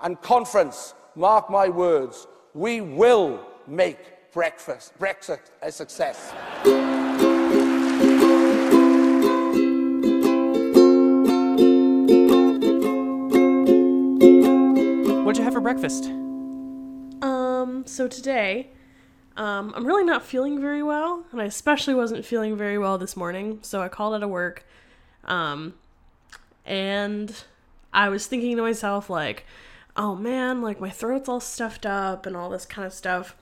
And conference, mark my words, we will make breakfast, Brexit a success. What'd you have for breakfast? Um, so today, um, I'm really not feeling very well, and I especially wasn't feeling very well this morning, so I called out of work. Um, and I was thinking to myself, like, oh man, like my throat's all stuffed up and all this kind of stuff.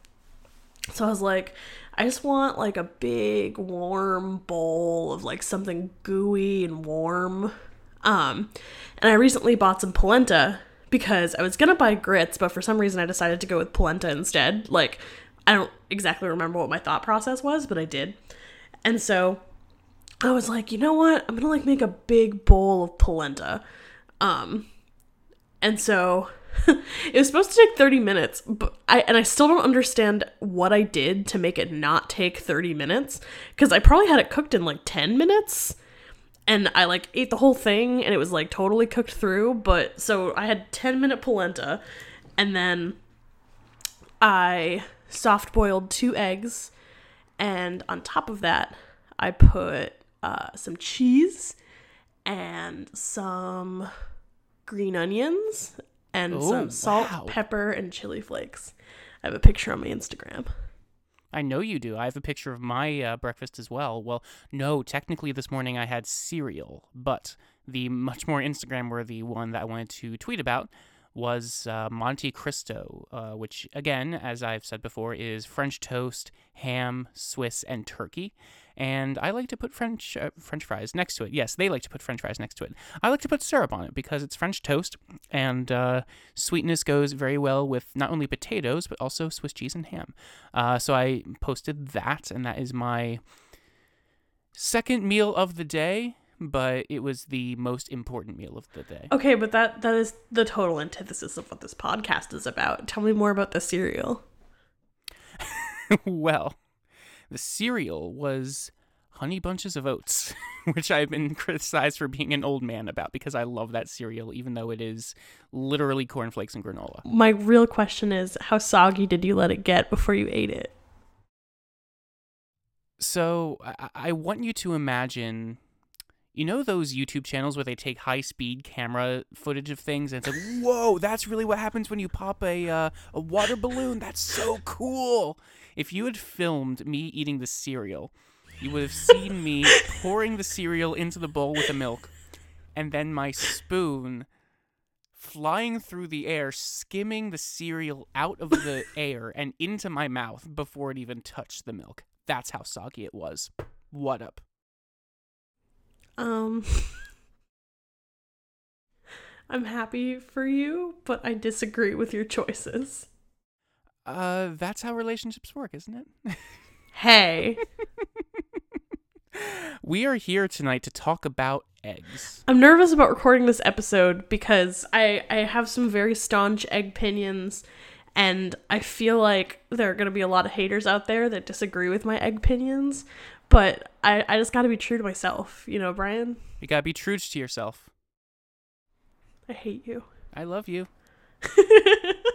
So I was like, I just want like a big warm bowl of like something gooey and warm. Um, and I recently bought some polenta because I was gonna buy grits, but for some reason I decided to go with polenta instead. Like, I don't exactly remember what my thought process was, but I did. And so I was like, you know what? I'm gonna like make a big bowl of polenta. Um, and so it was supposed to take 30 minutes, but I and I still don't understand what I did to make it not take 30 minutes cuz I probably had it cooked in like 10 minutes and I like ate the whole thing and it was like totally cooked through, but so I had 10 minute polenta and then I soft boiled two eggs and on top of that I put uh, some cheese and some green onions and Oh, some salt, wow. pepper, and chili flakes. I have a picture on my Instagram. I know you do. I have a picture of my uh, breakfast as well. Well, no, technically this morning I had cereal, but the much more Instagram worthy one that I wanted to tweet about was uh, Monte Cristo, uh, which, again, as I've said before, is French toast, ham, Swiss, and turkey. And I like to put French uh, French fries next to it. Yes, they like to put French fries next to it. I like to put syrup on it because it's French toast, and uh, sweetness goes very well with not only potatoes but also Swiss cheese and ham. Uh, so I posted that, and that is my second meal of the day, but it was the most important meal of the day. Okay, but that that is the total antithesis of what this podcast is about. Tell me more about the cereal. well, the cereal was Honey Bunches of Oats, which I've been criticized for being an old man about because I love that cereal, even though it is literally cornflakes and granola. My real question is how soggy did you let it get before you ate it? So I, I want you to imagine, you know, those YouTube channels where they take high speed camera footage of things and it's like, whoa, that's really what happens when you pop a uh, a water balloon. That's so cool. If you had filmed me eating the cereal, you would have seen me pouring the cereal into the bowl with the milk, and then my spoon flying through the air, skimming the cereal out of the air and into my mouth before it even touched the milk. That's how soggy it was. What up? Um I'm happy for you, but I disagree with your choices. Uh, that's how relationships work, isn't it? Hey, we are here tonight to talk about eggs. I'm nervous about recording this episode because I I have some very staunch egg opinions and I feel like there are going to be a lot of haters out there that disagree with my egg opinions, but I I just got to be true to myself, you know, Brian. You gotta be true to yourself. I hate you. I love you.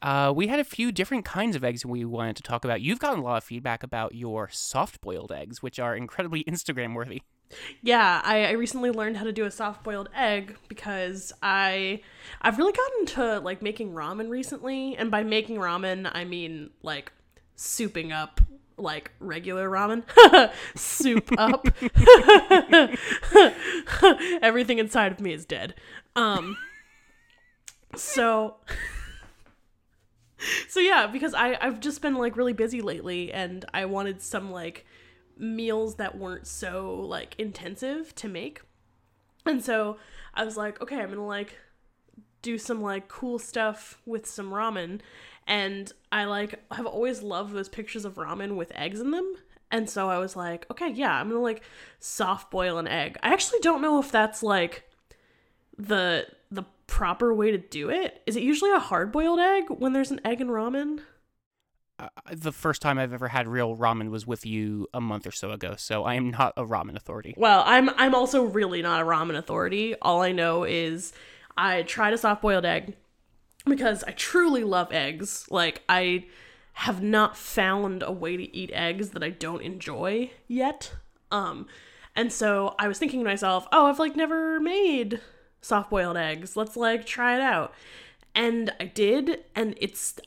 Uh, we had a few different kinds of eggs we wanted to talk about. You've gotten a lot of feedback about your soft boiled eggs, which are incredibly Instagram worthy. Yeah, I, I recently learned how to do a soft boiled egg because I I've really gotten to like making ramen recently, and by making ramen I mean like souping up like regular ramen. Soup up. Everything inside of me is dead. Um so so yeah, because I I've just been like really busy lately and I wanted some like meals that weren't so like intensive to make. And so I was like, okay, I'm to like do some like cool stuff with some ramen and I like have always loved those pictures of ramen with eggs in them. And so I was like, okay, yeah, I'm to like soft boil an egg. I actually don't know if that's like the proper way to do it. Is it usually a hard boiled egg when there's an egg in ramen? Uh, the first time I've ever had real ramen was with you a month or so ago, so I am not a ramen authority. Well, I'm I'm also really not a ramen authority. All I know is I tried a soft boiled egg because I truly love eggs. Like I have not found a way to eat eggs that I don't enjoy yet. Um and so I was thinking to myself, "Oh, I've like never made soft-boiled eggs. Let's like try it out." And I did, and it's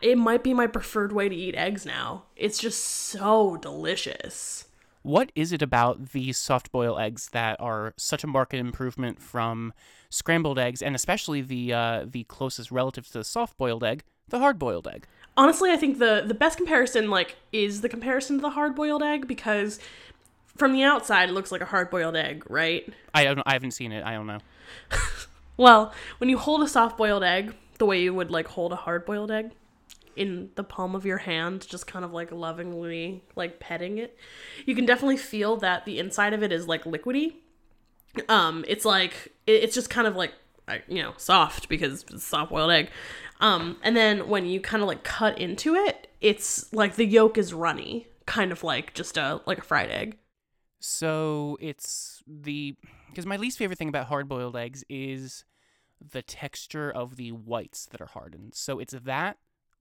it might be my preferred way to eat eggs now. It's just so delicious. What is it about these soft boiled eggs that are such a marked improvement from scrambled eggs, and especially the uh, the closest relative to the soft boiled egg, the hard boiled egg? Honestly, I think the the best comparison like is the comparison to the hard boiled egg because from the outside it looks like a hard boiled egg, right? I don't, I haven't seen it. I don't know. Well, when you hold a soft boiled egg, the way you would like hold a hard boiled egg in the palm of your hand, just kind of like lovingly like petting it, you can definitely feel that the inside of it is like liquidy. Um, it's like it- it's just kind of like you know soft because it's soft boiled egg. Um, and then when you kind of like cut into it, it's like the yolk is runny, kind of like just a like a fried egg. So it's the because my least favorite thing about hard boiled eggs is the texture of the whites that are hardened. So it's that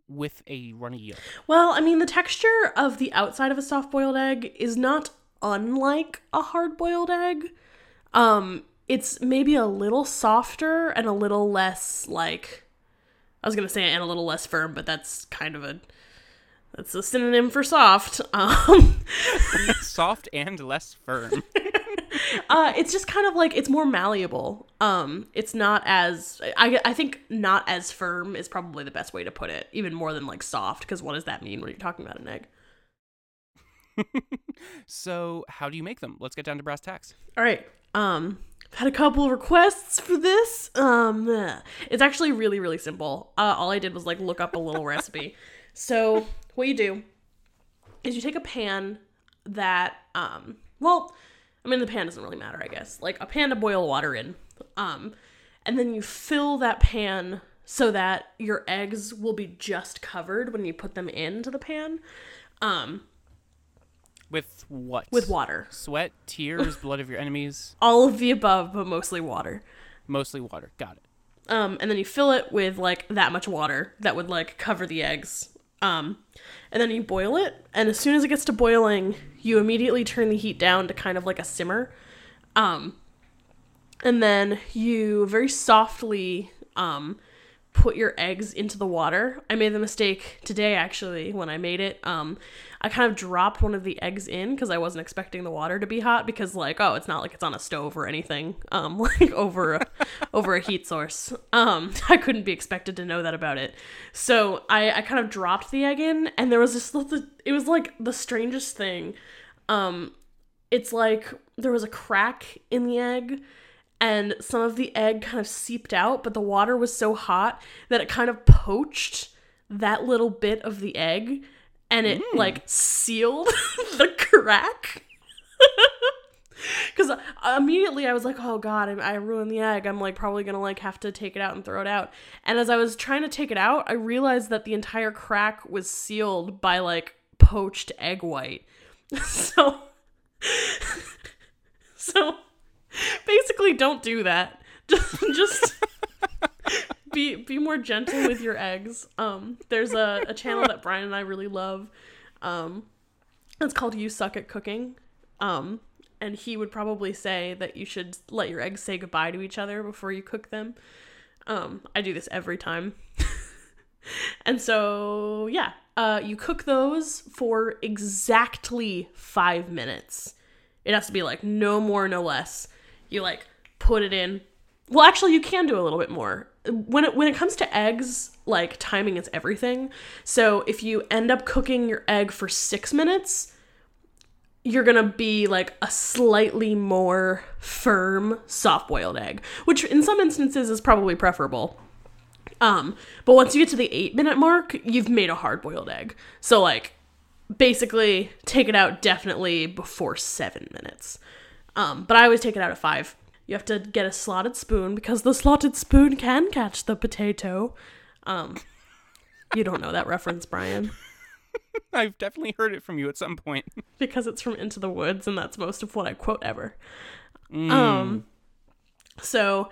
with a runny yolk. Well, I mean, the texture of the outside of a soft boiled egg is not unlike a hard boiled egg. Um, it's maybe a little softer and a little less like I was gonna say and a little less firm, but that's kind of a that's a synonym for soft. Um, Soft and less firm. uh, it's just kind of like it's more malleable. Um, it's not as I I think not as firm is probably the best way to put it, even more than like soft. Because what does that mean when you're talking about an egg? so how do you make them? Let's get down to brass tacks. All right. Um, I've had a couple of requests for this. Um, eh. it's actually really, really simple. Uh, all I did was like look up a little recipe. So what you do is you take a pan that, um, well, I mean the pan doesn't really matter, I guess. Like a pan to boil water in. Um, and then you fill that pan so that your eggs will be just covered when you put them into the pan. Um, With what? with water. Sweat, tears, blood of your enemies, All of the above, but mostly water. mostly water. Got it. um, and then you fill it with like that much water that would like cover the eggs. Um, and then you boil it, and as soon as it gets to boiling, you immediately turn the heat down to kind of like a simmer. Um, and then you very softly um, put your eggs into the water. I made the mistake today actually when I made it. Um, I kind of dropped one of the eggs in because I wasn't expecting the water to be hot because like oh it's not like it's on a stove or anything um like over a, over a heat source. Um, I couldn't be expected to know that about it. So I I kind of dropped the egg in and there was this it was like the strangest thing. Um, it's like there was a crack in the egg and some of the egg kind of seeped out, but the water was so hot that it kind of poached that little bit of the egg and it mm. like sealed the crack. Because uh, immediately I was like, oh god, I, I ruined the egg. I'm like probably gonna like have to take it out and throw it out. And as I was trying to take it out, I realized that the entire crack was sealed by like poached egg white. so, so basically don't do that just just be be more gentle with your eggs um there's a, a channel that brian and i really love um it's called you suck at cooking um and he would probably say that you should let your eggs say goodbye to each other before you cook them um i do this every time and so yeah uh you cook those for exactly five minutes it has to be like no more, no less. You like put it in. Well, actually, you can do a little bit more. When it when it comes to eggs, like timing is everything. So if you end up cooking your egg for six minutes, you're gonna be like a slightly more firm soft boiled egg, which in some instances is probably preferable. Um, but once you get to the eight minute mark, you've made a hard boiled egg. So like basically take it out definitely before seven minutes. Um, but I always take it out at five. You have to get a slotted spoon because the slotted spoon can catch the potato. Um, you don't know that reference, Brian, I've definitely heard it from you at some point. because it's from Into the Woods, and that's most of what I quote ever. Mm. Um, so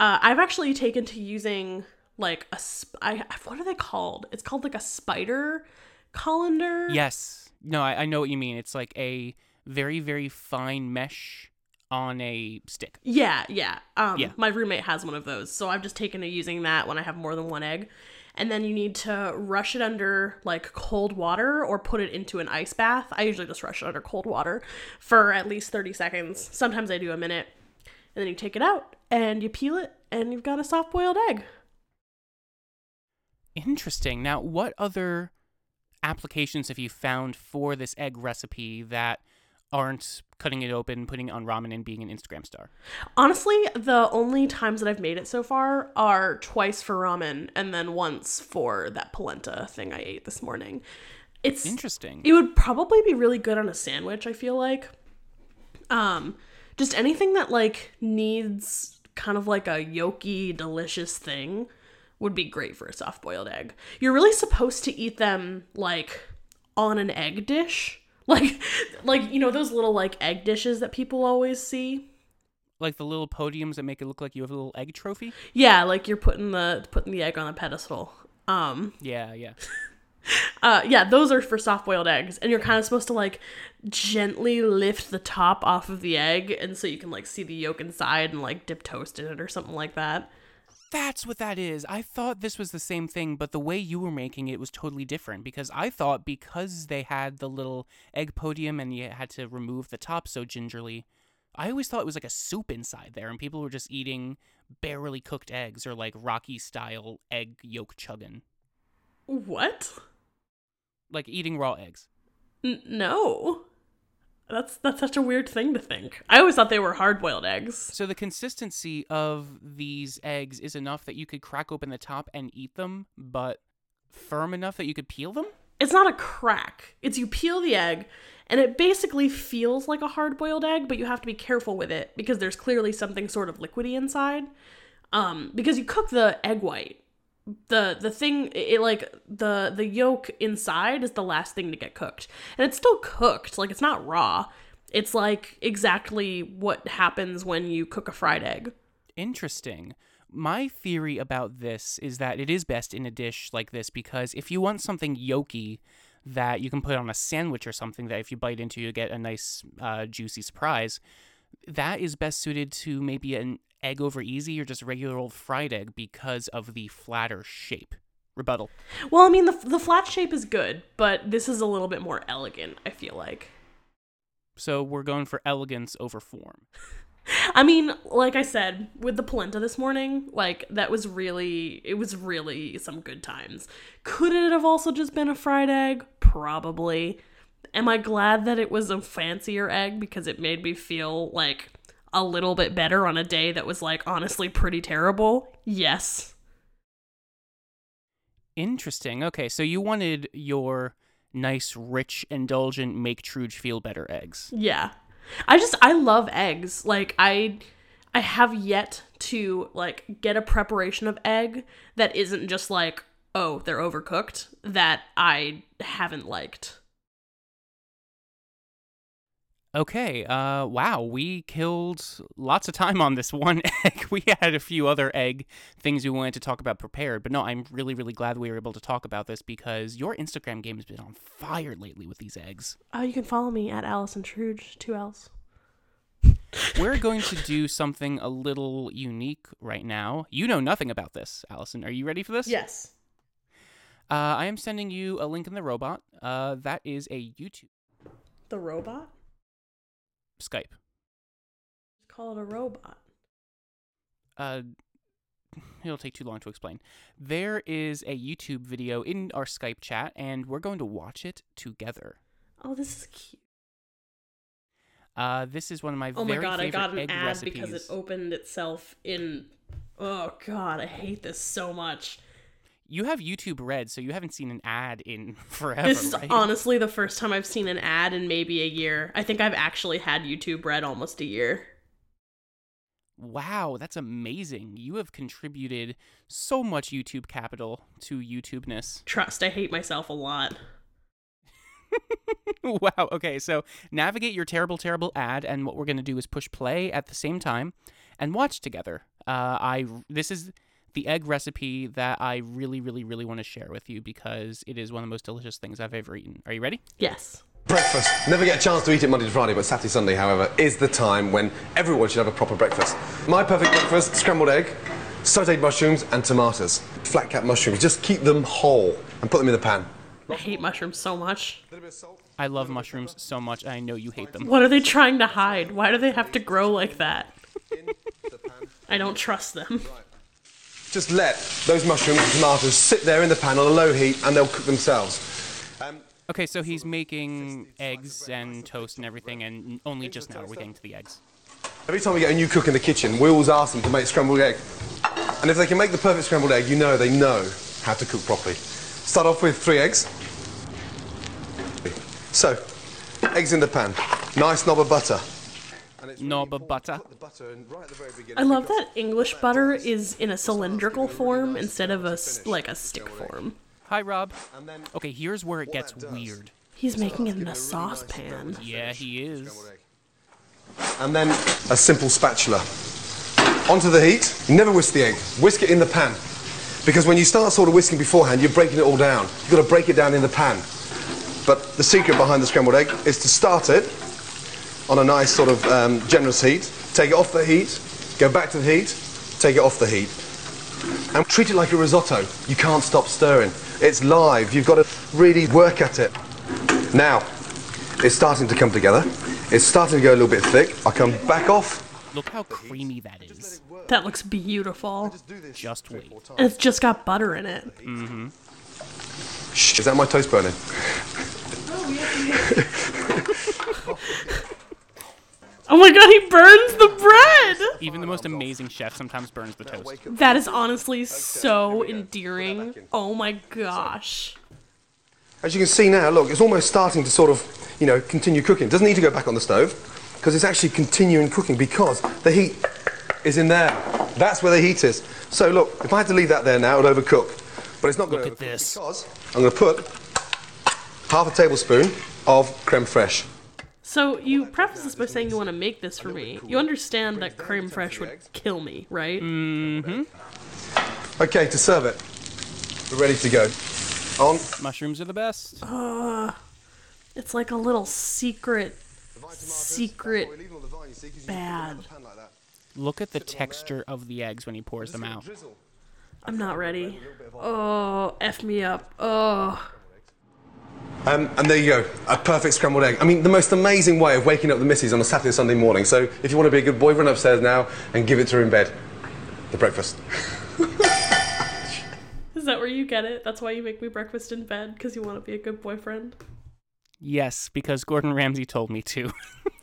uh, I've actually taken to using like a sp- I, what are they called? It's called like a spider colander. Yes. No, I, I know what you mean. It's like a very, very fine mesh on a stick. Yeah, yeah. Um, Yeah. My roommate has one of those, so I've just taken to using that when I have more than one egg. And then you need to rush it under like cold water or put it into an ice bath. I usually just rush it under cold water for at least 30 seconds. Sometimes I do a minute. And then you take it out and you peel it and you've got a soft boiled egg. Interesting. Now, what other applications have you found for this egg recipe that aren't cutting it open, putting it on ramen, and being an Instagram star? Honestly, the only times that I've made it so far are twice for ramen and then once for that polenta thing I ate this morning. It's Interesting. It would probably be really good on a sandwich, I feel like. Um just anything that like needs kind of like a yolky delicious thing would be great for a soft boiled egg. You're really supposed to eat them like on an egg dish. Like like you know those little like egg dishes that people always see? like the little podiums that make it look like you have a little egg trophy? Yeah, like you're putting the putting the egg on a pedestal. Um Yeah, yeah. Uh, yeah, those are for soft boiled eggs, and you're kind of supposed to like gently lift the top off of the egg, and so you can like see the yolk inside and like dip toast in it or something like that. That's what that is. I thought this was the same thing, but the way you were making it was totally different because I thought because they had the little egg podium and you had to remove the top so gingerly, I always thought it was like a soup inside there and people were just eating barely cooked eggs or like Rocky style egg yolk chugging. What? Like eating raw eggs. N- no, that's that's such a weird thing to think. I always thought they were hard boiled eggs. So the consistency of these eggs is enough that you could crack open the top and eat them, but firm enough that you could peel them? It's not a crack. It's you peel the egg, and it basically feels like a hard boiled egg, but you have to be careful with it because there's clearly something sort of liquidy inside. Um, because you cook the egg white. The the thing it like the the yolk inside is the last thing to get cooked. And it's still cooked, like it's not raw. It's like exactly what happens when you cook a fried egg. Interesting. My theory about this is that it is best in a dish like this because if you want something yolky that you can put on a sandwich or something that if you bite into you get a nice uh, juicy surprise, that is best suited to maybe an egg over easy or just regular old fried egg because of the flatter shape. Rebuttal. Well, I mean the the flat shape is good, but this is a little bit more elegant, I feel like. So we're going for elegance over form. I mean, like I said, with the polenta this morning, like that was really it was really some good times. Could it have also just been a fried egg? Probably. Am I glad that it was a fancier egg because it made me feel like a little bit better on a day that was like honestly pretty terrible? Yes. Interesting. Okay, so you wanted your nice, rich, indulgent, make Truge feel better eggs. Yeah. I just I love eggs. Like I I have yet to like get a preparation of egg that isn't just like, oh, they're overcooked that I haven't liked. Okay, uh, wow, we killed lots of time on this one egg. We had a few other egg things we wanted to talk about prepared, but no, I'm really, really glad we were able to talk about this because your Instagram game has been on fire lately with these eggs. Oh, you can follow me at Allison Truge, two L's. We're going to do something a little unique right now. You know nothing about this, Allison. Are you ready for this? Yes. Uh, I am sending you a link in the robot. Uh, that is a YouTube The robot? Skype. Call it a robot. uh, it'll take too long to explain. There is a YouTube video in our Skype chat, and we're going to watch it together. Oh, this is cute. Uh, this is one of my Oh my god, I got an ad recipes. because it opened itself in Oh god, I hate this so much. You have YouTube Red, so you haven't seen an ad in forever, This is right? honestly the first time I've seen an ad in maybe a year. I think I've actually had YouTube Red almost a year. wow, that's amazing. You have contributed so much YouTube capital to YouTubeness. Trust, I hate myself a lot. wow. Okay, so navigate your terrible, terrible ad, and what we're gonna do is push play at the same time and watch together. Uh, I this is the egg recipe that I really, really, really want to share with you because it is one of the most delicious things I've ever eaten. Are you ready? Yes. Breakfast. Never get a chance to eat it Monday to Friday, but Saturday, Sunday, however, is the time when everyone should have a proper breakfast. My perfect breakfast scrambled egg, sauteed mushrooms, and tomatoes. Flat cap mushrooms, just keep them whole and put them in the pan. I hate mushrooms so much. I love mushrooms so much, and I know you hate them. What are they trying to hide? Why do they have to grow like that? I don't trust them. Just let those mushrooms and tomatoes sit there in the pan on a low heat and they'll cook themselves. Um, Okay, so he's making eggs and toast and everything, and only just now are we getting to the eggs. every time we get a new cook in the kitchen, we always ask them to make scrambled egg. And if they can make the perfect scrambled egg, you know they know how to cook properly. Start off with three eggs. So, eggs in the pan. Nice knob of butter. And it's Knob of butter. Put the butter in right at the very beginning. I love that English butter is in a cylindrical form instead of a s- like a stick form. Hi, Rob. And then Okay, here's where it gets weird. He's making it in a saucepan. Yeah, he is. and then a simple spatula. Onto the heat. Never whisk the egg. Whisk it in the pan. Because when you start sort of whisking beforehand, you're breaking it all down. You've got to break it down in the pan. But the secret behind the scrambled egg is to start it on a nice sort of um, generous heat, take it off the heat, go back to the heat, take it off the heat. And treat it like a risotto. You can't stop stirring. It's live. You've got to really work at it. Now, it's starting to come together. It's starting to go a little bit thick. I come back off. Look how creamy that is. That looks beautiful. Just wait. It's just got butter in it. Shh, is that my toast burning? Oh my god, he burns the bread! Even the most amazing chef sometimes burns the toast. That is honestly so endearing. Oh my gosh. As you can see now, look, it's almost starting to sort of, you know, continue cooking. It doesn't need to go back on the stove because it's actually continuing cooking because the heat is in there. That's where the heat is. So look, if I had to leave that there now, it would overcook. But it's not going to Look at overcook this. because I'm going to put half a tablespoon of creme fraiche. So you preface this by saying you want to make this for me. You understand that creme fraiche would kill me, right? Mm-hmm. Okay, to serve it. We're ready to go. On. Mushrooms are the best. It's like a little secret secret bad. Look at the texture of the eggs when he pours them out. I'm not ready. Oh, F me up. Oh. Um, and there you go, a perfect scrambled egg. I mean, the most amazing way of waking up the missus on a Saturday, Sunday morning. So if you want to be a good boy, run upstairs now and give it to her in bed. The breakfast. Is that where you get it? That's why you make me breakfast in bed because you want to be a good boyfriend. Yes, because Gordon Ramsay told me to.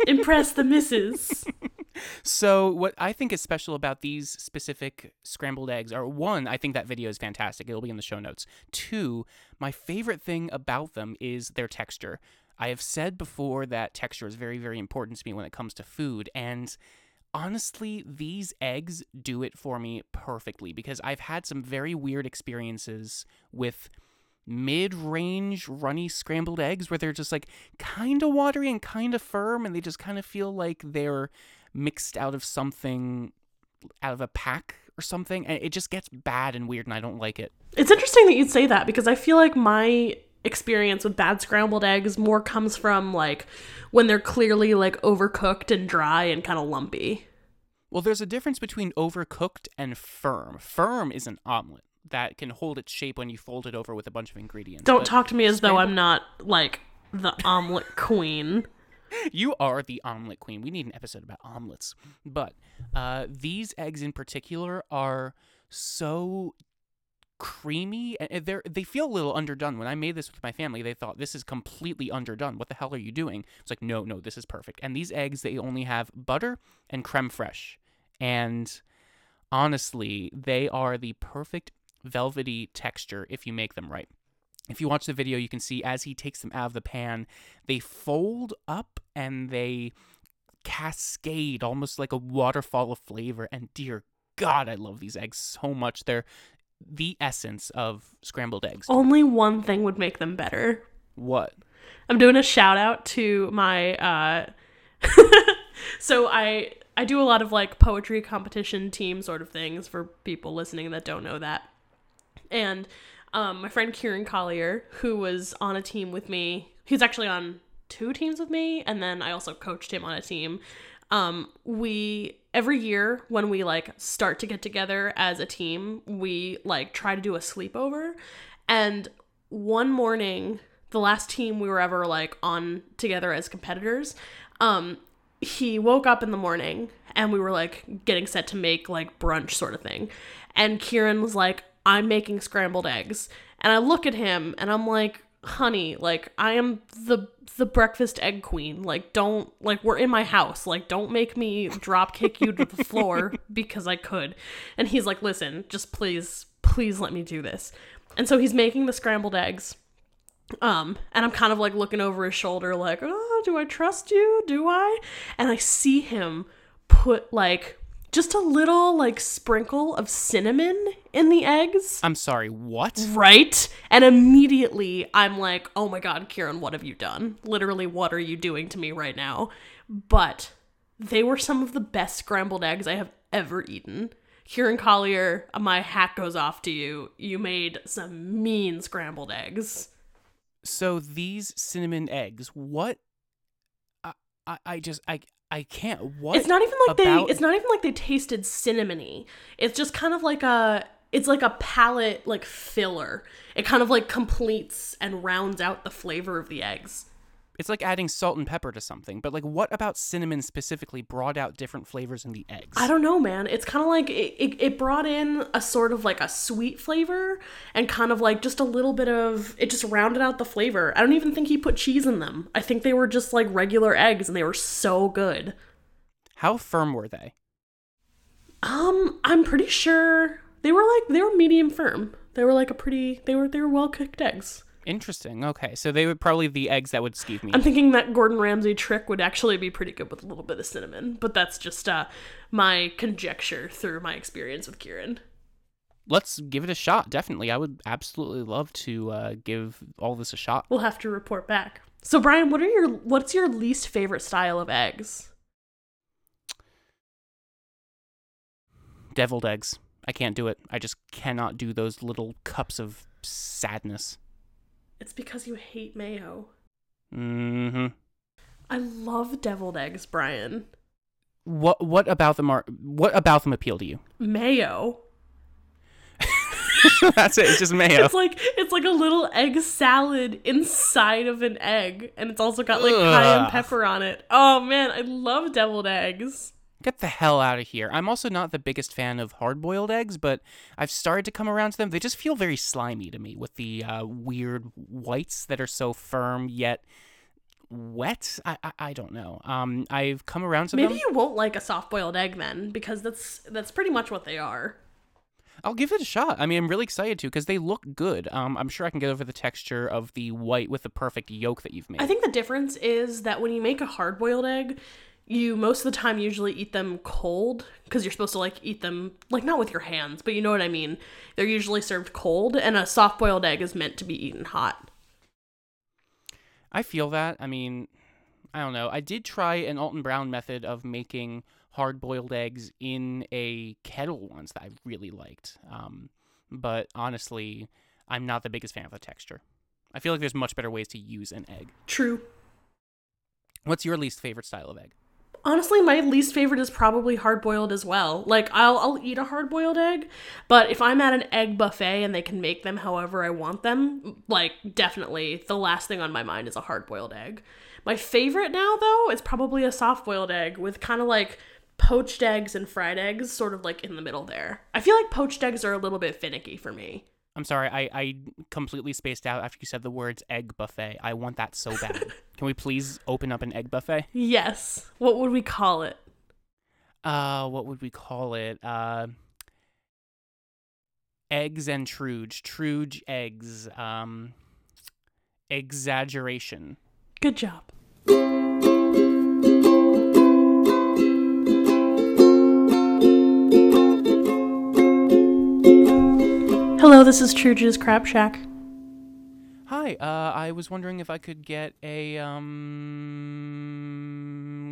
Impress the missus. So, what I think is special about these specific scrambled eggs are one, I think that video is fantastic. It'll be in the show notes. Two, my favorite thing about them is their texture. I have said before that texture is very, very important to me when it comes to food. And honestly, these eggs do it for me perfectly because I've had some very weird experiences with mid range runny scrambled eggs where they're just like kind of watery and kind of firm and they just kind of feel like they're mixed out of something out of a pack or something and it just gets bad and weird and I don't like it. It's interesting that you'd say that because I feel like my experience with bad scrambled eggs more comes from like when they're clearly like overcooked and dry and kind of lumpy. Well, there's a difference between overcooked and firm. Firm is an omelet that can hold its shape when you fold it over with a bunch of ingredients. Don't talk to me as though I'm not like the omelet queen. You are the omelet queen. We need an episode about omelets. But uh, these eggs in particular are so creamy and they're they feel a little underdone. When i made this with my family they thought this is completely underdone. What the hell are you doing? It's like no no this is perfect. And these eggs they only have butter and creme fraiche. And honestly they are the perfect velvety texture if you make them right if you watch the video, you can see as he takes them out of the pan, they fold up and they cascade almost like a waterfall of flavor. And dear God, I love these eggs so much. They're the essence of scrambled eggs. Only one thing would make them better. What? I'm doing a shout out to my uh so I I do a lot of like poetry competition team sort of things for people listening that don't know that. And um, my friend Kieran Collier, who was on a team with me, he's actually on two teams with me, and then I also coached him on a team. Um, we every year when we like start to get together as a team, we like try to do a sleepover. And one morning, the last team we were ever like on together as competitors, um, he woke up in the morning and we were like getting set to make like brunch sort of thing. And Kieran was like, I'm making scrambled eggs. And I look at him and I'm like, honey, like I am the the breakfast egg queen. Like don't like we're in my house. Like don't make me drop kick you to the floor because I could. And he's like, "Listen, just please please let me do this." And so he's making the scrambled eggs. Um, and I'm kind of like looking over his shoulder like, "Oh, do I trust you? Do I?" And I see him put like just a little like sprinkle of cinnamon in the eggs. I'm sorry, what? Right? And immediately I'm like, oh my god, Kieran, what have you done? Literally, what are you doing to me right now? But they were some of the best scrambled eggs I have ever eaten. Kieran Collier, my hat goes off to you. You made some mean scrambled eggs. So these cinnamon eggs, what? I, I, just, I, I can't. What? It's not even like about- they it's not even like they tasted cinnamony. It's just kind of like a it's like a palate like filler. It kind of like completes and rounds out the flavor of the eggs. It's like adding salt and pepper to something, but like, what about cinnamon specifically brought out different flavors in the eggs? I don't know, man. It's kind of like it, it, it brought in a sort of like a sweet flavor and kind of like just a little bit of it just rounded out the flavor. I don't even think he put cheese in them. I think they were just like regular eggs and they were so good. How firm were they? Um, I'm pretty sure they were like they were medium firm. They were like a pretty they were they were well cooked eggs. Interesting. Okay, so they would probably the eggs that would skeeve me. I'm thinking that Gordon Ramsay trick would actually be pretty good with a little bit of cinnamon, but that's just uh my conjecture through my experience with Kieran. Let's give it a shot. Definitely, I would absolutely love to uh, give all this a shot. We'll have to report back. So Brian, what are your what's your least favorite style of eggs? Deviled eggs. I can't do it. I just cannot do those little cups of sadness. It's because you hate mayo. Mm-hmm. I love deviled eggs, Brian. What what about them are what about them appeal to you? Mayo. That's it. It's just mayo. It's like it's like a little egg salad inside of an egg, and it's also got like Ugh. cayenne pepper on it. Oh man, I love deviled eggs. Get the hell out of here. I'm also not the biggest fan of hard boiled eggs, but I've started to come around to them. They just feel very slimy to me with the uh, weird whites that are so firm yet wet. I, I, I don't know. Um, I've come around to Maybe them. you won't like a soft boiled egg then, because that's that's pretty much what they are. I'll give it a shot. I mean, I'm really excited to because they look good. Um, I'm sure I can get over the texture of the white with the perfect yolk that you've made. I think the difference is that when you make a hard boiled egg, you most of the time usually eat them cold because you're supposed to like eat them like not with your hands, but you know what I mean. They're usually served cold, and a soft boiled egg is meant to be eaten hot. I feel that. I mean, I don't know. I did try an Alton Brown method of making hard boiled eggs in a kettle once that I really liked. Um, but honestly, I'm not the biggest fan of the texture. I feel like there's much better ways to use an egg. True. What's your least favorite style of egg? Honestly, my least favorite is probably hard boiled as well. Like I'll I'll eat a hard boiled egg, but if I'm at an egg buffet and they can make them however I want them, like definitely the last thing on my mind is a hard boiled egg. My favorite now though is probably a soft boiled egg with kind of like poached eggs and fried eggs sort of like in the middle there. I feel like poached eggs are a little bit finicky for me. I'm sorry, I, I completely spaced out after you said the words egg buffet. I want that so bad. Can we please open up an egg buffet? Yes. What would we call it? Uh, what would we call it? Uh, eggs and truge. Truge eggs. Um, exaggeration. Good job. Hello, this is Truge's Crab Shack. Hi, uh, I was wondering if I could get a, um,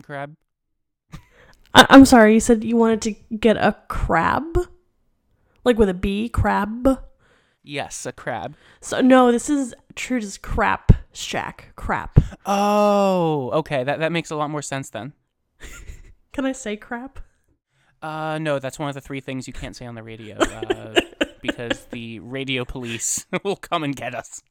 crab. I- I'm sorry. You said you wanted to get a crab, like with a B, crab. Yes, a crab. So no, this is Trude's crap shack. Crap. Oh, okay. That that makes a lot more sense then. Can I say crap? Uh, no, that's one of the three things you can't say on the radio uh, because the radio police will come and get us.